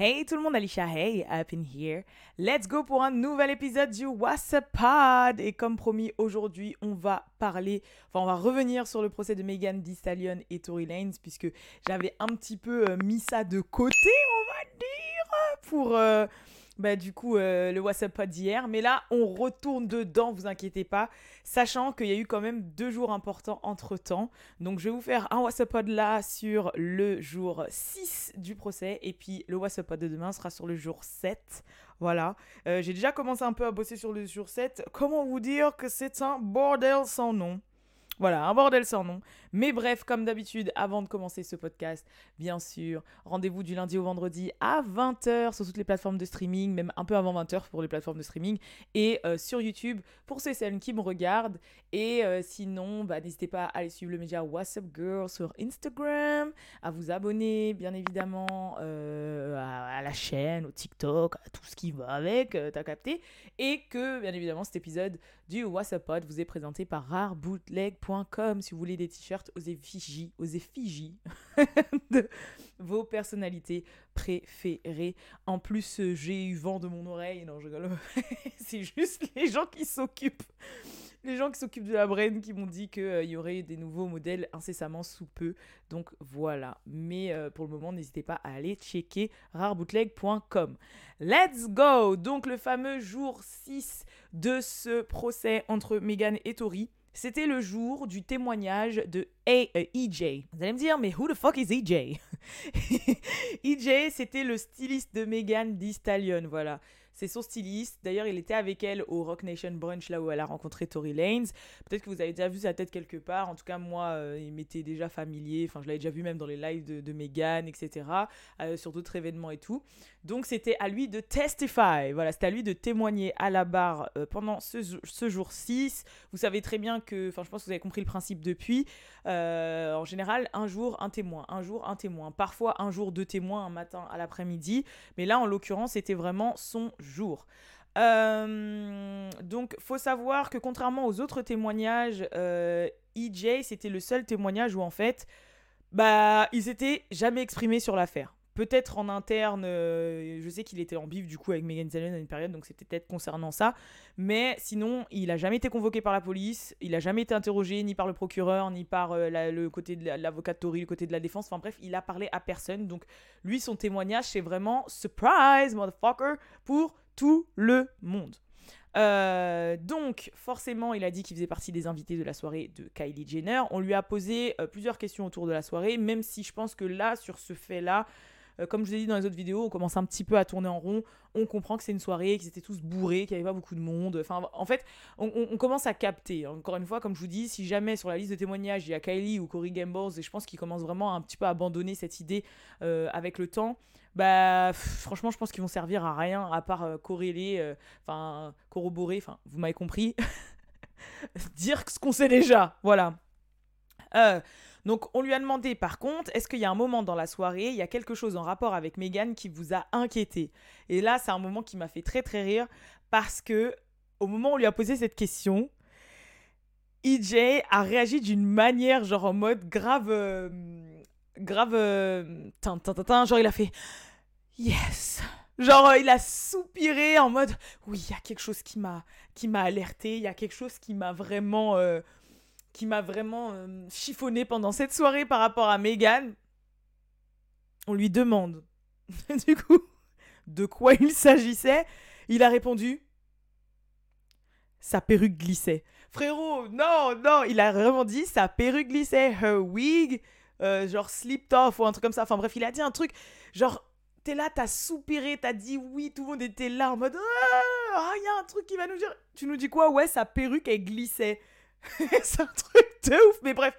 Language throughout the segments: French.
Hey tout le monde, Alicia Hey, up in here. Let's go pour un nouvel épisode du What's Up Pod. Et comme promis, aujourd'hui, on va parler, enfin, on va revenir sur le procès de Megan Thee et Tory Lanez, puisque j'avais un petit peu euh, mis ça de côté, on va dire, pour euh, bah, du coup euh, le WhatsApp d'hier. Mais là, on retourne dedans, vous inquiétez pas, sachant qu'il y a eu quand même deux jours importants entre temps. Donc, je vais vous faire un WhatsApp Pod là sur le jour 6 du procès, et puis le WhatsApp de demain sera sur le jour 7. Voilà. Euh, J'ai déjà commencé un peu à bosser sur le jour 7. Comment vous dire que c'est un bordel sans nom? Voilà, un bordel sans nom. Mais bref, comme d'habitude, avant de commencer ce podcast, bien sûr, rendez-vous du lundi au vendredi à 20h sur toutes les plateformes de streaming, même un peu avant 20h pour les plateformes de streaming, et euh, sur YouTube pour ceux et celles qui me regardent. Et euh, sinon, bah, n'hésitez pas à aller suivre le média What's Up Girl sur Instagram, à vous abonner, bien évidemment, euh, à, la chaîne, au TikTok, à tout ce qui va avec, t'as capté. Et que, bien évidemment, cet épisode du What's Pod vous est présenté par rarebootleg.com si vous voulez des t-shirts aux effigies, aux effigies de vos personnalités préférées. En plus, euh, j'ai eu vent de mon oreille. Non, je rigole. C'est juste les gens qui s'occupent. Les gens qui s'occupent de la brain qui m'ont dit qu'il y aurait des nouveaux modèles incessamment sous peu. Donc voilà. Mais euh, pour le moment, n'hésitez pas à aller checker rarebootleg.com. Let's go Donc le fameux jour 6 de ce procès entre Meghan et Tory. C'était le jour du témoignage de A euh, EJ. Vous allez me dire, mais who the fuck is EJ EJ, c'était le styliste de Megan Thee Stallion, voilà. C'est son styliste. D'ailleurs, il était avec elle au Rock Nation Brunch, là où elle a rencontré Tory Lanez. Peut-être que vous avez déjà vu sa tête quelque part. En tout cas, moi, euh, il m'était déjà familier. Enfin, je l'avais déjà vu même dans les lives de, Megan, etc. euh, sur d'autres événements et tout. Donc, c'était à lui de testify. Voilà, c'était à lui de témoigner à la barre euh, pendant ce, ce jour 6. Vous savez très bien que, enfin, je pense que vous avez compris le principe depuis. Euh, en général, un jour, un témoin. Un jour, un témoin. Parfois, un jour, deux témoins, un matin à l'après-midi. Mais là, en l'occurrence, c'était vraiment son jour. Euh, donc, faut savoir que contrairement aux autres témoignages, euh, EJ, c'était le seul témoignage où en fait, bah, il s'était jamais exprimé sur l'affaire. Peut-être en interne, euh, je sais qu'il était en bif du coup avec Megan Stallion à une période, donc c'était peut-être concernant ça. Mais sinon, il a jamais été convoqué par la police, il a jamais été interrogé ni par le procureur, ni par euh, le côté de la- l'avocat de Tory, le côté de la défense. Enfin bref, il a parlé à personne. Donc lui, son témoignage, c'est vraiment surprise, motherfucker, pour tout le monde. Euh, donc, forcément, il a dit qu'il faisait partie des invités de la soirée de Kylie Jenner. On lui a posé plusieurs questions autour de la soirée, même si je pense que là, sur ce fait-là, euh, comme je vous ai dit dans les autres vidéos, on commence un petit peu à tourner en rond. On comprend que c'est une soirée, qu'ils étaient tous bourrés, qu'il n'y avait pas beaucoup de monde. Enfin, en fait, on, commence à capter. Encore une fois, comme je vous dis, si jamais sur la liste de témoignages, il y a Kylie ou Corey Gambles, et je pense qu'ils commencent vraiment un petit peu à abandonner cette idée euh, avec le temps, bah franchement, je pense qu'ils vont servir à rien à part euh, corréler, enfin corroborer, enfin vous m'avez compris, dire ce qu'on sait déjà, voilà. Euh, donc on lui a demandé par contre, est-ce qu'il y a un moment dans la soirée, il y a quelque chose en rapport avec Megan qui vous a inquiété? Et là, c'est un moment qui m'a fait très très rire parce que au moment où on lui a posé cette question, EJ a réagi d'une manière genre en mode grave euh, grave euh, tin, tin, tin, genre il a fait yes! Genre euh, il a soupiré en mode oui il y a quelque chose qui m'a qui m'a alerté il y a quelque chose qui m'a vraiment qui m'a vraiment euh, chiffonné pendant cette soirée par rapport à Megan on lui demande du coup de quoi il s'agissait il a répondu sa perruque glissait frérot non non il a vraiment dit sa perruque glissait her wig euh, genre slipped off ou un truc comme ça. Enfin bref, il a dit un truc genre t'es là, t'as soupiré, t'as dit oui, tout le monde était là en mode ah, il y a un truc qui va nous dire. Tu nous dis quoi? Ouais, sa perruque elle glissait. C'est un truc de ouf, mais bref.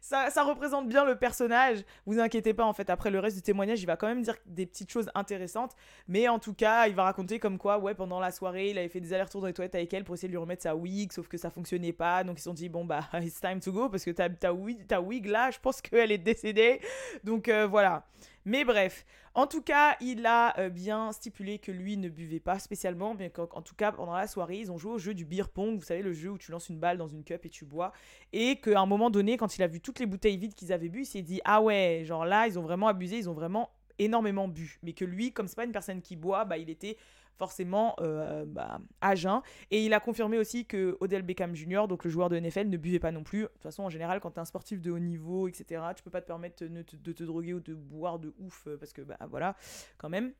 Ça, ça représente bien le personnage. Vous inquiétez pas, en fait, après le reste du témoignage, il va quand même dire des petites choses intéressantes. Mais en tout cas, il va raconter comme quoi, ouais, pendant la soirée, il avait fait des allers-retours dans les toilettes avec elle pour essayer de lui remettre sa wig, sauf que ça fonctionnait pas. Donc ils se sont dit, bon, bah, it's time to go, parce que ta, wig, wig là, je pense qu'elle est décédée. Donc euh, voilà. Mais bref, en tout cas, il a euh, bien stipulé que lui ne buvait pas spécialement, mais qu'en en tout cas, pendant la soirée, ils ont joué au jeu du beer pong, vous savez, le jeu où tu lances une balle dans une cup et tu bois. Et qu'à un moment donné, quand il a vu toutes les bouteilles vides qu'ils avaient bu, il s'est dit Ah ouais, genre là, ils ont vraiment abusé, ils ont vraiment énormément bu. Mais que lui, comme c'est pas une personne qui boit, bah, il était forcément euh, bah, à jeun. Et il a confirmé aussi que Odell Beckham Jr., donc le joueur de NFL, ne buvait pas non plus. De toute façon, en général, quand tu es un sportif de haut niveau, etc., tu peux pas te permettre de te, droguer ou de boire de ouf, euh, parce que, bah voilà, quand même.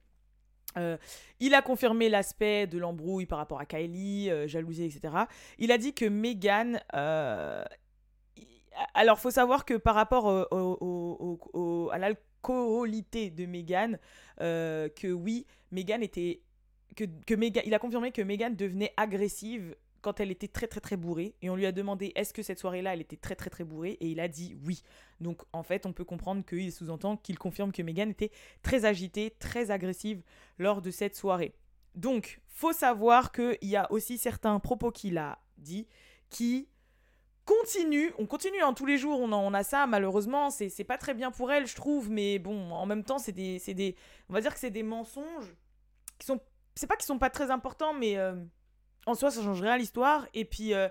Euh, il a confirmé l'aspect de l'embrouille par rapport à Kylie, jalousie, etc. Il a dit que Meghan. Alors, faut savoir que par rapport au, à l'alcoolité de Meghan, que oui, Meghan était que, que il a confirmé que Megan devenait agressive quand elle était très très très bourrée et on lui a demandé est-ce que cette soirée-là elle était très très très bourrée? Et il a dit oui. Donc en fait on peut comprendre qu'il sous-entend qu'il confirme que Megan était très agitée, très agressive lors de cette soirée. Donc faut savoir qu'il y a aussi certains propos qu'il a dit qui continuent, on continue hein, tous les jours, on, on a ça malheureusement, c'est pas très bien pour elle je trouve, mais bon en même temps c'est des, des, on va dire que c'est des mensonges qui sont c'est pas qu'ils sont pas très importants, mais euh, en soi, ça change rien à l'histoire. Et puis, euh,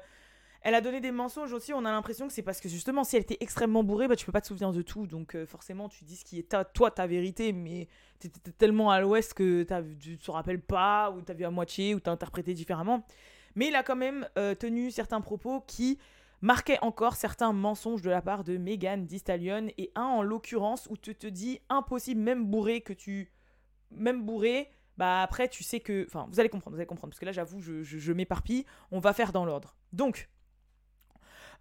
elle a donné des mensonges aussi. On a l'impression que c'est parce que justement, si elle était extrêmement bourrée, bah, tu peux pas te souvenir de tout. Donc, euh, forcément, tu dis ce qui est ta, toi ta vérité, mais tu étais tellement à l'ouest que tu te rappelles pas, ou tu as vu à moitié, ou tu as interprété différemment. Mais il a quand même tenu certains propos qui marquaient encore certains mensonges de la part de Megan Thee et un en l'occurrence où tu te dis impossible, même bourré, que tu. Même bourré, bah après tu sais que... Enfin, vous allez comprendre, vous allez comprendre, parce que là j'avoue, je, je, m'éparpille, on va faire dans l'ordre. Donc,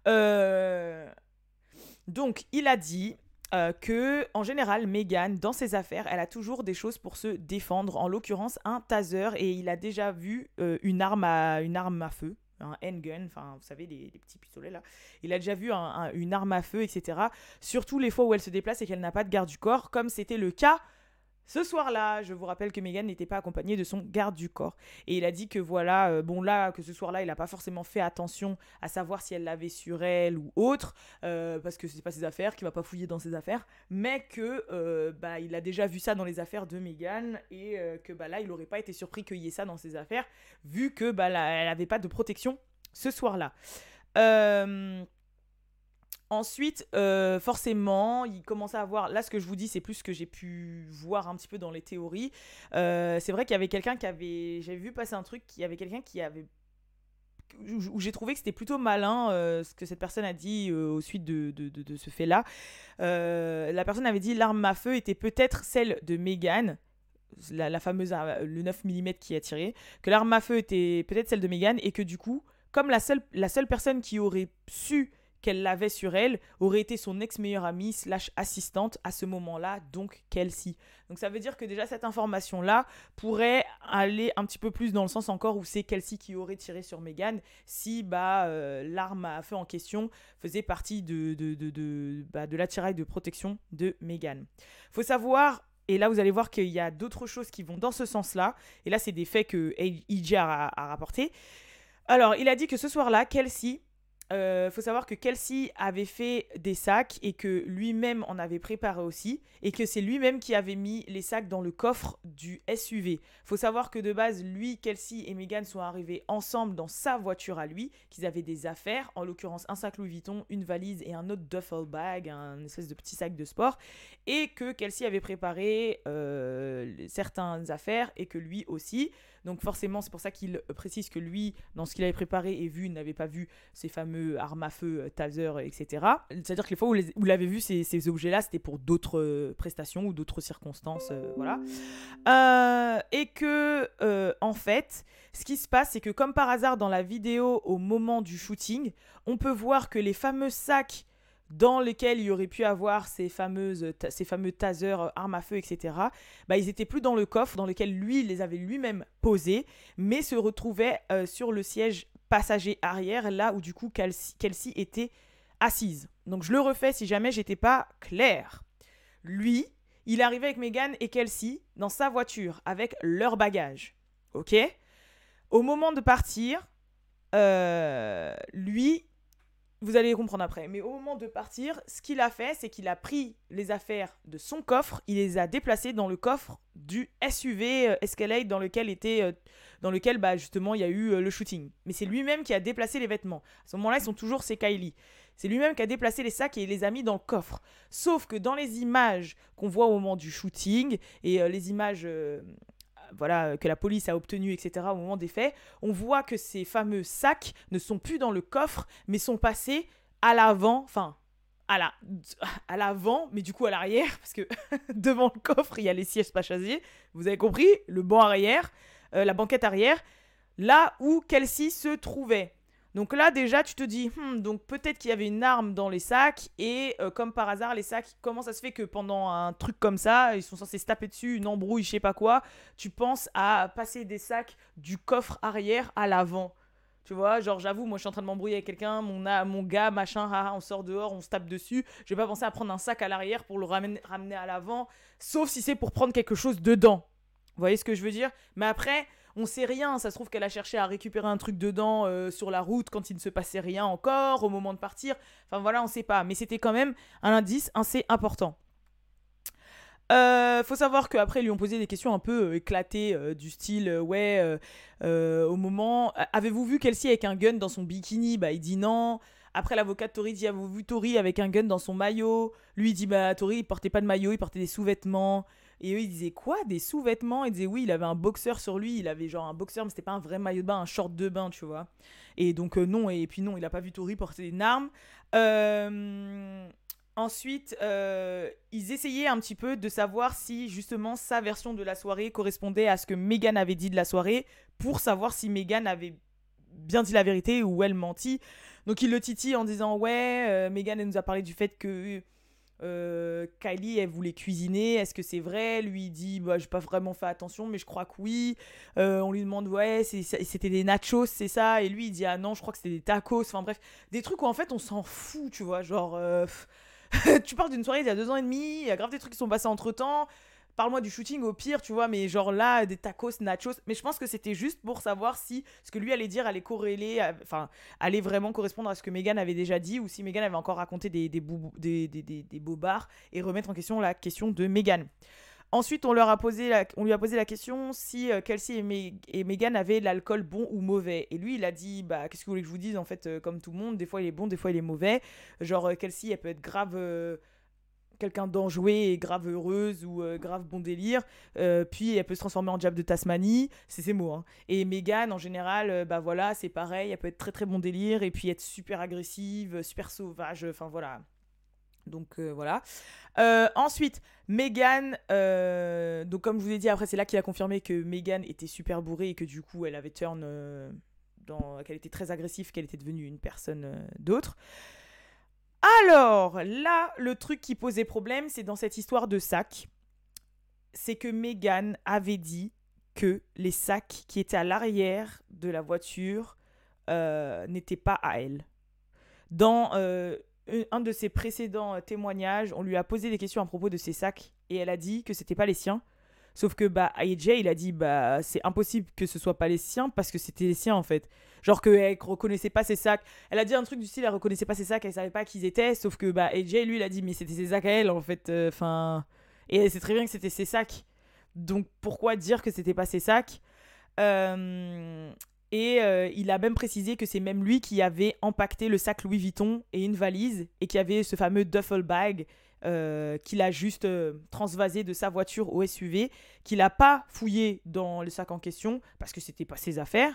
euh, donc il a dit euh, que en général, Megan, dans ses affaires, elle a toujours des choses pour se défendre, en l'occurrence un taser, et il a déjà vu euh, une, arme à, une arme à feu, un handgun, enfin vous savez les, petits pistolets là. Il a déjà vu une arme à feu, etc. Surtout les fois où elle se déplace et qu'elle n'a pas de garde du corps, comme c'était le cas ce soir-là, je vous rappelle que Megan n'était pas accompagnée de son garde du corps. Et il a dit que voilà, euh, bon là, que ce soir-là, il n'a pas forcément fait attention à savoir si elle l'avait sur elle ou autre, euh, parce que c'est pas ses affaires, qu'il va pas fouiller dans ses affaires, mais que euh, bah, il a déjà vu ça dans les affaires de Megan et que bah, là, il n'aurait pas été surpris qu'il y ait ça dans ses affaires, vu que bah, elle n'avait pas de protection ce soir-là. Ensuite, euh, forcément, il commençait à avoir. Là, ce que je vous dis, c'est plus ce que j'ai pu voir un petit peu dans les théories. Euh, c'est vrai qu'il y avait quelqu'un qui avait. J'avais vu passer un truc, il y avait quelqu'un qui avait. Où j'ai trouvé que c'était plutôt malin euh, ce que cette personne a dit au suite de, de, de, ce fait-là. la personne avait dit l'arme à feu était peut-être celle de Megan, la, la, fameuse le 9 mm qui a tiré, que l'arme à feu était peut-être celle de Megan et que du coup, comme la seule, la seule personne qui aurait su qu'elle l'avait sur elle aurait été son ex-meilleure amie slash assistante à ce moment-là, donc Kelsey. Donc ça veut dire que déjà cette information-là pourrait aller un petit peu plus dans le sens encore où c'est Kelsey qui aurait tiré sur Megan si bah, euh, l'arme à feu en question faisait partie de, de, de, de, bah, de l'attirail de protection de Megan. faut savoir et là, vous allez voir qu'il y a d'autres choses qui vont dans ce sens-là. Et là, c'est des faits que EJ a, a rapportés. Alors, il a dit que ce soir-là, Kelsey euh, faut savoir que Kelsey avait fait des sacs et que lui-même en avait préparé aussi et que c'est lui-même qui avait mis les sacs dans le coffre du SUV. faut savoir que de base, lui, Kelsey et Megan sont arrivés ensemble dans sa voiture à lui, qu'ils avaient des affaires, en l'occurrence un sac Louis Vuitton, une valise et un autre duffel bag, un espèce de petit sac de sport, et que Kelsey avait préparé euh, certaines affaires et que lui aussi. Donc forcément, c'est pour ça qu'il précise que lui, dans ce qu'il avait préparé et vu, n'avait pas vu ces fameux armes à feu, euh, taser, etc. C'est-à-dire que les fois où vous l'avez vu, ces, objets-là, c'était pour d'autres euh, prestations ou d'autres circonstances, euh, voilà. et que, en fait, ce qui se passe, c'est que comme par hasard, dans la vidéo, au moment du shooting, on peut voir que les fameux sacs dans lesquels il y aurait pu avoir ces, fameuses, ces fameux tasers, euh, armes à feu, etc., bah, ils étaient plus dans le coffre dans lequel lui les avait lui-même posés, mais se retrouvaient euh, sur le siège passager arrière, là où du coup Kelsey, était assise. Donc je le refais si jamais j'étais pas clair. Lui, il arrivait avec Megan et Kelsey dans sa voiture avec leur bagage. Ok? Au moment de partir, euh, lui, vous allez comprendre après. Mais au moment de partir, ce qu'il a fait, c'est qu'il a pris les affaires de son coffre, il les a déplacées dans le coffre du SUV euh, Escalade dans lequel était, euh, dans lequel bah, justement il y a eu euh, le shooting. Mais c'est lui-même qui a déplacé les vêtements. À ce moment-là, ils sont toujours c'est Kylie. C'est lui-même qui a déplacé les sacs et les a mis dans le coffre. Sauf que dans les images qu'on voit au moment du shooting et les images voilà, que la police a obtenues, etc., au moment des faits, on voit que ces fameux sacs ne sont plus dans le coffre, mais sont passés à l'avant, enfin, à la à l'avant mais du coup à l'arrière parce que devant le coffre il y a les sièges passagers vous avez compris? Le banc arrière euh, la banquette arrière là où Kelsey se trouvait donc là, déjà, tu te dis, hmm, donc peut-être qu'il y avait une arme dans les sacs, et euh, comme par hasard, les sacs, comment ça se fait que pendant un truc comme ça, ils sont censés se taper dessus, une embrouille, je sais pas quoi, tu penses à passer des sacs du coffre arrière à l'avant tu vois, genre j'avoue, moi je suis en train de m'embrouiller avec quelqu'un, mon, mon gars, machin, on sort dehors, on se tape dessus. Je vais pas penser à prendre un sac à l'arrière pour le ramener à l'avant, sauf si c'est pour prendre quelque chose dedans. Vous voyez ce que je veux dire? Mais après, on sait rien. Ça se trouve qu'elle a cherché à récupérer un truc dedans euh, sur la route quand il ne se passait rien encore, au moment de partir. Enfin voilà, on sait pas. Mais c'était quand même un indice assez important. Euh, faut savoir qu'après, ils lui ont posé des questions un peu euh, éclatées, du style Ouais, au moment. Avez-vous vu Kelsey avec un gun dans son bikini? Bah, il dit non. Après, l'avocat de Tori dit Avez-vous vu Tori avec un gun dans son maillot? Lui, il dit Bah, Tori, il portait pas de maillot, il portait des sous-vêtements. Et eux, ils disaient quoi? Des sous-vêtements? Ils disaient oui, il avait un boxeur sur lui. Il avait genre un boxeur, mais c'était pas un vrai maillot de bain, un short de bain, tu vois. Et donc, euh, non. Et puis, non, il a pas vu Tori porter une arme. Euh, ensuite, euh, ils essayaient un petit peu de savoir si justement sa version de la soirée correspondait à ce que Megan avait dit de la soirée pour savoir si Megan avait bien dit la vérité ou elle mentit. Donc il le titille en disant ouais, Megan elle nous a parlé du fait que euh, Kylie, elle voulait cuisiner. Est-ce que c'est vrai? Lui, il dit bah, J'ai pas vraiment fait attention, mais je crois que oui. Euh, on lui demande Ouais, c'était des nachos, c'est ça? Et lui, il dit Ah non, je crois que c'était des tacos. Enfin bref, des trucs où en fait on s'en fout, tu vois. Genre, euh, tu parles d'une soirée il y a deux ans et demi, il y a grave des trucs qui sont passés entre temps. Parle-moi du shooting au pire, tu vois, mais genre là, des tacos, nachos. Mais je pense que c'était juste pour savoir si ce que lui allait dire allait corréler, enfin, allait vraiment correspondre à ce que Megan avait déjà dit ou si Megan avait encore raconté des, des, des, bobards et remettre en question la question de Megan. Ensuite, on, leur a posé on lui a posé la question si euh, Kelsey et, et Megan avaient l'alcool bon ou mauvais. Et lui, il a dit bah, Qu'est-ce que vous voulez que je vous dise En fait, euh, comme tout le monde, des fois il est bon, des fois il est mauvais. Genre, euh, Kelsey, elle peut être grave quelqu'un d'enjoué et grave heureuse ou euh, grave bon délire. Euh, puis elle peut se transformer en diable de Tasmanie, c'est ses mots. Hein. Et Megan, en général, euh, bah voilà, c'est pareil, elle peut être très très bon délire et puis être super agressive, super sauvage, enfin voilà. Donc voilà. ensuite, Megan, donc comme je vous ai dit, après c'est là qu'il a confirmé que Megan était super bourrée et que du coup elle avait turn, qu'elle était très agressive, qu'elle était devenue une personne d'autre. Alors, là, le truc qui posait problème, c'est dans cette histoire de sacs. C'est que Megan avait dit que les sacs qui étaient à l'arrière de la voiture euh, n'étaient pas à elle. Dans euh, un de ses précédents témoignages, on lui a posé des questions à propos de ces sacs et elle a dit que c'était pas les siens Sauf que bah AJ il a dit bah c'est impossible que ce soit pas les siens parce que c'était les siens en fait. Genre qu'elle reconnaissait pas ses sacs. Elle a dit un truc du style elle reconnaissait pas ses sacs, elle savait pas qui ils étaient. Sauf que bah AJ lui il a dit mais c'était ses sacs à elle en fait. Euh, enfin et elle sait très bien que c'était ses sacs. Donc pourquoi dire que c'était pas ses sacs? Euh, Et euh, il a même précisé que c'est même lui qui avait empaqueté le sac Louis Vuitton et une valise et qui avait ce fameux duffel bag euh, qu'il a juste euh, transvasé de sa voiture au SUV, qu'il n'a pas fouillé dans le sac en question parce que c'était pas ses affaires.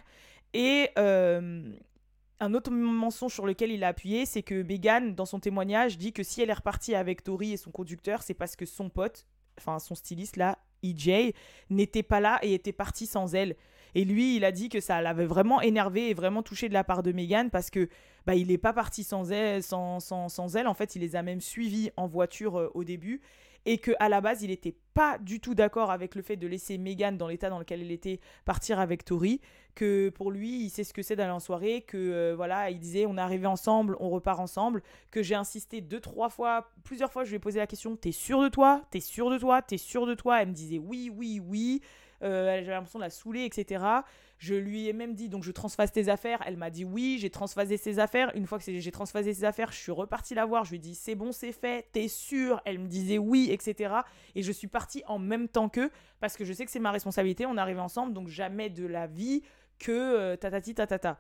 Et euh, un autre mensonge sur lequel il a appuyé, c'est que Megan, dans son témoignage, dit que si elle est repartie avec Tori et son conducteur, c'est parce que son pote, enfin son styliste là, EJ, n'était pas là et était parti sans elle. Et lui, il a dit que ça l'avait vraiment énervé et vraiment touché de la part de Megan parce que bah, il n'est pas parti sans elle, sans, sans, elle. En fait, il les a même suivis en voiture euh, au début. Et qu'à la base, il n'était pas du tout d'accord avec le fait de laisser Megan dans l'état dans lequel elle était partir avec Tori. Que pour lui, il sait ce que c'est d'aller en soirée. Que euh, voilà, il disait on est arrivé ensemble, on repart ensemble. Que j'ai insisté deux, trois fois, plusieurs fois, je lui ai posé la question T'es sûr de toi? T'es sûr de toi? T'es sûr de toi? Elle me disait oui, oui, oui. Euh, j'avais l'impression de la saouler, etc. Je lui ai même dit, donc je transphase tes affaires. Elle m'a dit oui, j'ai transphasé ses affaires. Une fois que j'ai transphasé ses affaires, je suis repartie la voir. Je lui ai dit c'est bon, c'est fait, t'es sûre? Elle me disait oui, etc. Et je suis partie en même temps qu'eux parce que je sais que c'est ma responsabilité. On arrive ensemble, donc jamais de la vie que euh, tatati tatata.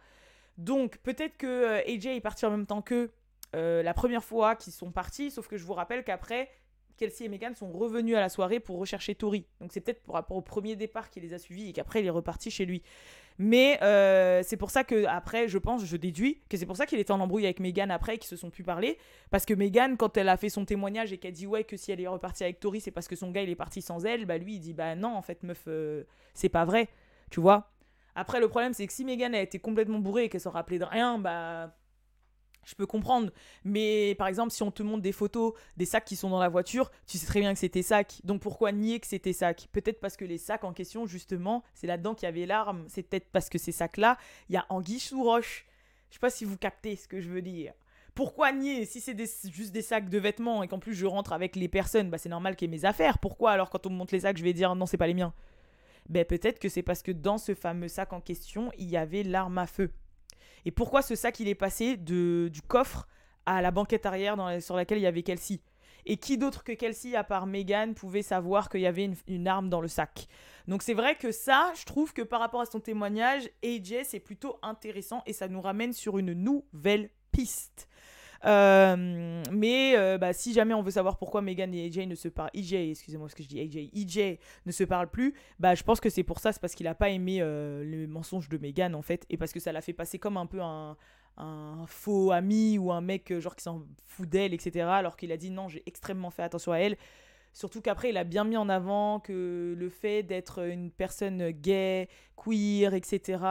Donc peut-être que euh, AJ est parti en même temps qu'eux euh, la première fois qu'ils sont partis, sauf que je vous rappelle qu'après, Kelsey et Megan sont revenus à la soirée pour rechercher Tori. Donc c'est peut-être par rapport au premier départ qu'il les a suivis et qu'après il est reparti chez lui. Mais euh, c'est pour ça que après, je pense, je déduis que c'est pour ça qu'il était en embrouille avec Megan après et qu'ils se sont plus parlé. Parce que Megan, quand elle a fait son témoignage et qu'elle dit ouais que si elle est repartie avec Tori, c'est parce que son gars il est parti sans elle, bah lui il dit bah non en fait meuf, euh, c'est pas vrai, tu vois? Après le problème c'est que si Megan a été complètement bourrée et qu'elle s'en rappelait de rien, bah je peux comprendre. Mais par exemple, si on te montre des photos des sacs qui sont dans la voiture, tu sais très bien que c'était sacs. Donc pourquoi nier que c'était sacs Peut-être parce que les sacs en question, justement, c'est là-dedans qu'il y avait l'arme. C'est peut-être parce que ces sacs-là, il y a anguille sous roche. Je sais pas si vous captez ce que je veux dire. Pourquoi nier? Si c'est juste des sacs de vêtements et qu'en plus je rentre avec les personnes, bah c'est normal qu'il y ait mes affaires. Pourquoi alors quand on me montre les sacs, je vais dire non, c'est pas les miens? Ben peut-être que c'est parce que dans ce fameux sac en question, il y avait l'arme à feu. Et pourquoi ce sac il est passé de, du coffre à la banquette arrière sur laquelle il y avait Kelsey? Et qui d'autre que Kelsey, à part Megan, pouvait savoir qu'il y avait une, arme dans le sac? Donc c'est vrai que ça, je trouve que par rapport à son témoignage, AJ, c'est plutôt intéressant et ça nous ramène sur une nouvelle piste. Euh, mais euh, bah, si jamais on veut savoir pourquoi Megan et AJ ne se parlent, EJ, excusez-moi que je dis, AJ, EJ ne se parlent plus, bah je pense que c'est pour ça, c'est parce qu'il a pas aimé euh, le mensonge de Megan en fait, et parce que ça l'a fait passer comme un peu un, un faux ami ou un mec genre qui s'en fout d'elle, etc. Alors qu'il a dit non, j'ai extrêmement fait attention à elle. Surtout qu'après, il a bien mis en avant que le fait d'être une personne gay, queer, etc.,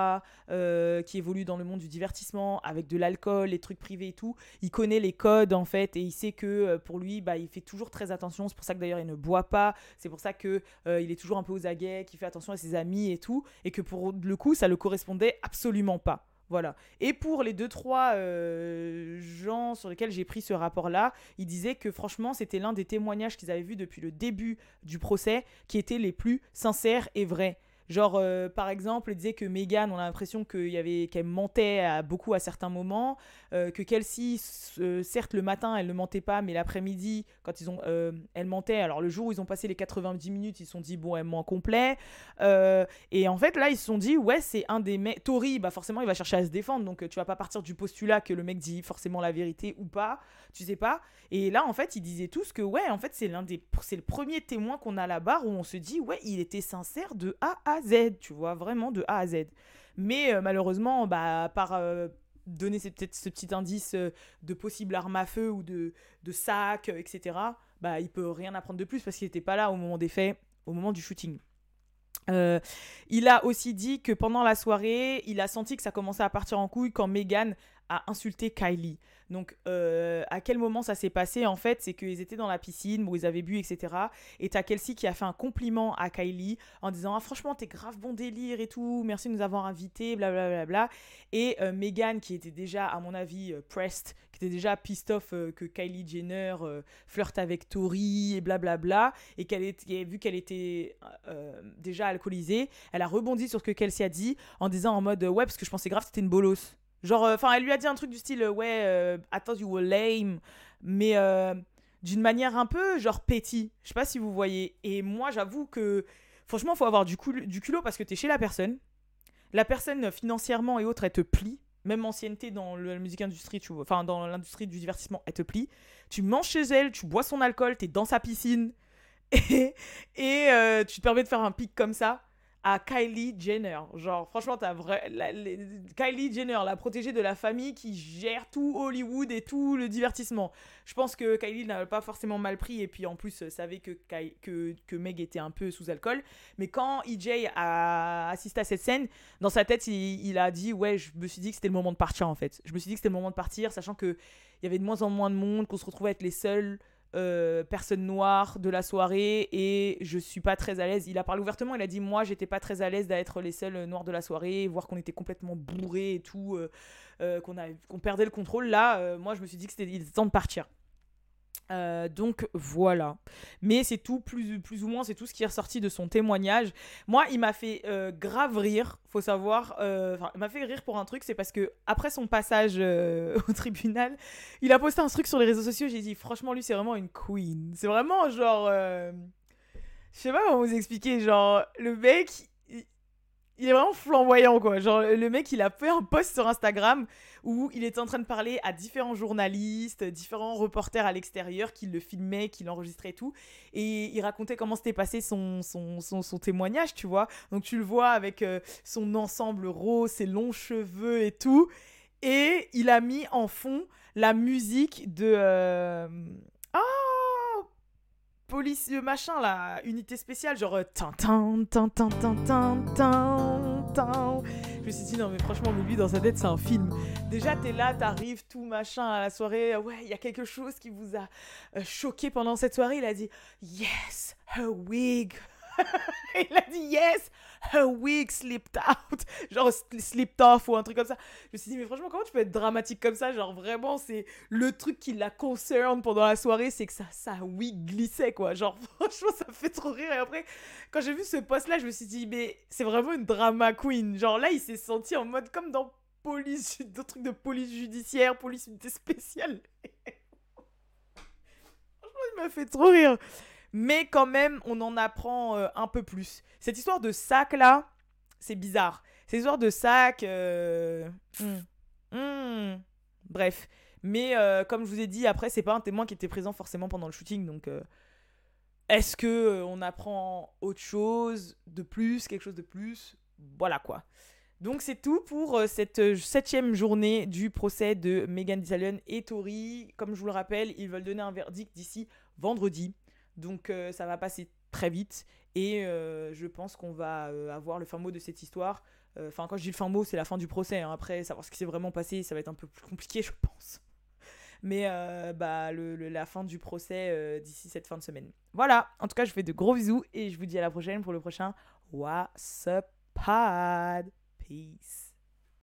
euh, qui évolue dans le monde du divertissement, avec de l'alcool, les trucs privés et tout, il connaît les codes en fait, et il sait que euh, pour lui, bah, il fait toujours très attention. C'est pour ça que d'ailleurs, il ne boit pas. C'est pour ça que euh, il est toujours un peu aux aguets, qu'il fait attention à ses amis et tout, et que pour le coup, ça le correspondait absolument pas. Voilà. Et pour les deux, trois euh, gens sur lesquels j'ai pris ce rapport-là, ils disaient que franchement, c'était l'un des témoignages qu'ils avaient vus depuis le début du procès qui étaient les plus sincères et vrais. Genre, euh, par exemple, il disait que Megan, on a l'impression qu'il y qu'elle mentait beaucoup à certains moments, euh, que Kelsey, euh, certes le matin, elle ne mentait pas, mais l'après-midi, quand ils ont, elle mentait. Alors le jour où ils ont passé les 90 minutes, ils se sont dit bon, elle ment complet. et en fait, là, ils se sont dit ouais, c'est un des mecs. Tori, bah forcément, il va chercher à se défendre, donc tu vas pas partir du postulat que le mec dit forcément la vérité ou pas, tu sais pas. Et là, en fait, ils disaient tous que ouais, en fait, c'est l'un des, c'est le premier témoin qu'on a à la barre où on se dit ouais, il était sincère de A à Z, tu vois, vraiment de A à Z. Mais euh, malheureusement, bah, par euh, donner peut-être ce petit indice euh, de possible arme à feu ou de, de sac, etc., bah, il peut rien apprendre de plus parce qu'il n'était pas là au moment des faits, au moment du shooting. il a aussi dit que pendant la soirée, il a senti que ça commençait à partir en couille quand Megan a insulté Kylie. Donc, euh, à quel moment ça s'est passé En fait, c'est qu'ils étaient dans la piscine où ils avaient bu, etc. Et t'as Kelsey qui a fait un compliment à Kylie en disant ah, Franchement, t'es grave bon délire et tout, merci de nous avoir invités, blablabla. Bla, bla, bla. Et euh, Megan, qui était déjà, à mon avis, euh, pressed, qui était déjà pissed off que Kylie Jenner flirte avec Tori et blablabla, et qu'elle est, vu qu'elle était déjà alcoolisée, elle a rebondi sur ce que Kelsey a dit en disant en mode Ouais, parce que je pensais grave que c'était une bolosse. Genre, euh, enfin, elle lui a dit un truc du style, euh, ouais, euh, I thought you were lame, mais d'une manière un peu, genre, petit. Je sais pas si vous voyez. Et moi, j'avoue que, franchement, faut avoir du, du culot parce que t'es chez la personne. La personne, financièrement et autres, elle te plie. Même ancienneté dans la musique industrie, tu vois. Enfin, dans l'industrie du divertissement, elle te plie. Tu manges chez elle, tu bois son alcool, t'es dans sa piscine. Et tu te permets de faire un pic comme ça à Kylie Jenner. Genre, franchement, t'as vrai. Kylie Jenner, la protégée de la famille qui gère tout Hollywood et tout le divertissement. Je pense que Kylie n'a pas forcément mal pris et puis en plus euh, savait que, que, que Meg était un peu sous alcool. Mais quand EJ a assisté à cette scène, dans sa tête, il, a dit Ouais, je me suis dit que c'était le moment de partir en fait. Je me suis dit que c'était le moment de partir, sachant qu'il y avait de moins en moins de monde, qu'on se retrouvait à être les seuls euh, personne noire de la soirée et je suis pas très à l'aise. Il a parlé ouvertement, il a dit moi j'étais pas très à l'aise d'être les seuls noirs de la soirée, voir qu'on était complètement bourrés et tout, euh, euh, qu'on perdait le contrôle. Là, moi je me suis dit que c'était temps de partir. Euh, donc voilà. Mais c'est tout, plus, plus ou moins, c'est tout ce qui est ressorti de son témoignage. Moi, il m'a fait euh, grave rire, faut savoir. Euh, il m'a fait rire pour un truc, c'est parce que après son passage au tribunal, il a posté un truc sur les réseaux sociaux. J'ai dit, franchement, lui, c'est vraiment une queen. C'est vraiment genre. Je sais pas comment vous expliquer. Genre, le mec, il est vraiment flamboyant, quoi. Genre, le mec, il a fait un post sur Instagram où il était en train de parler à différents journalistes, différents reporters à l'extérieur qui le filmaient, qui l'enregistraient et tout. Et il racontait comment s'était passé son, son, son, témoignage, tu vois. Donc, tu le vois avec euh, son ensemble rose, ses longs cheveux et tout. Et il a mis en fond la musique de. Euh, police machin la unité spéciale, genre euh, tintin, tintin, tintin, tintin. Je me suis dit non mais franchement, lui dans sa tête c'est un film. Déjà t'es là, t'arrives tout machin à la soirée, euh, ouais il y a quelque chose qui vous a euh, choqué pendant cette soirée. Il a dit yes, her wig, il a dit yes, her wig slipped out. Genre slipped off ou un truc comme ça. Je me suis dit, mais franchement, comment tu peux être dramatique comme ça? Genre vraiment, c'est le truc qui la concerne pendant la soirée, c'est que ça, sa wig glissait quoi. Genre franchement, ça fait trop rire. Et après, quand j'ai vu ce post-là, je me suis dit, mais c'est vraiment une drama queen. Genre là, il s'est senti en mode comme dans police, d'autres trucs de police judiciaire, police unité spéciale. franchement, il m'a fait trop rire mais quand même, on en apprend euh, un peu plus. Cette histoire de sac là, c'est bizarre. Cette histoire de sac, euh, hmm, hmm, bref. Mais euh, comme je vous ai dit, après, c'est pas un témoin qui était présent forcément pendant le shooting, donc est-ce que on apprend autre chose de plus, quelque chose de plus? Voilà quoi. Donc c'est tout pour cette septième journée du procès de Megan Thee Stallion et Tori. Comme je vous le rappelle, ils veulent donner un verdict d'ici vendredi. Donc euh, ça va passer très vite et euh, je pense qu'on va euh, avoir le fin mot de cette histoire. Enfin, quand je dis le fin mot, c'est la fin du procès. Hein. Après, savoir ce qui s'est vraiment passé, ça va être un peu plus compliqué, je pense. Mais bah, la fin du procès d'ici cette fin de semaine. Voilà, en tout cas, je vous fais de gros bisous et je vous dis à la prochaine pour le prochain What's Up. Peace.